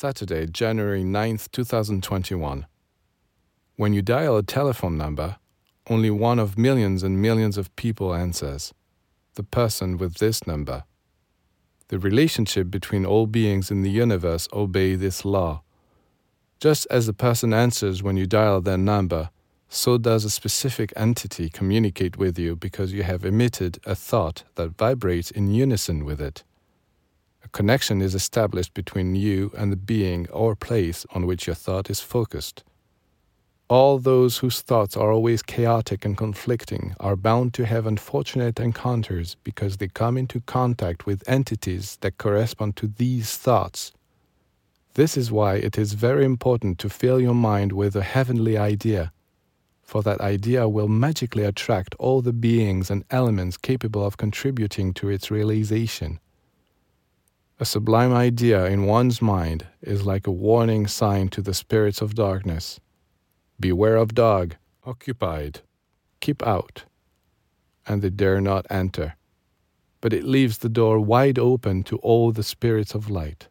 Saturday, January 9th, 2021. When you dial a telephone number, only one of millions and millions of people answers the person with this number. The relationship between all beings in the universe obey this law. Just as the person answers when you dial their number, so does a specific entity communicate with you because you have emitted a thought that vibrates in unison with it. A connection is established between you and the being or place on which your thought is focused. All those whose thoughts are always chaotic and conflicting are bound to have unfortunate encounters because they come into contact with entities that correspond to these thoughts. This is why it is very important to fill your mind with a heavenly idea, for that idea will magically attract all the beings and elements capable of contributing to its realization. A sublime idea in one's mind is like a warning sign to the spirits of darkness. Beware of dog, occupied, keep out, and they dare not enter. But it leaves the door wide open to all the spirits of light.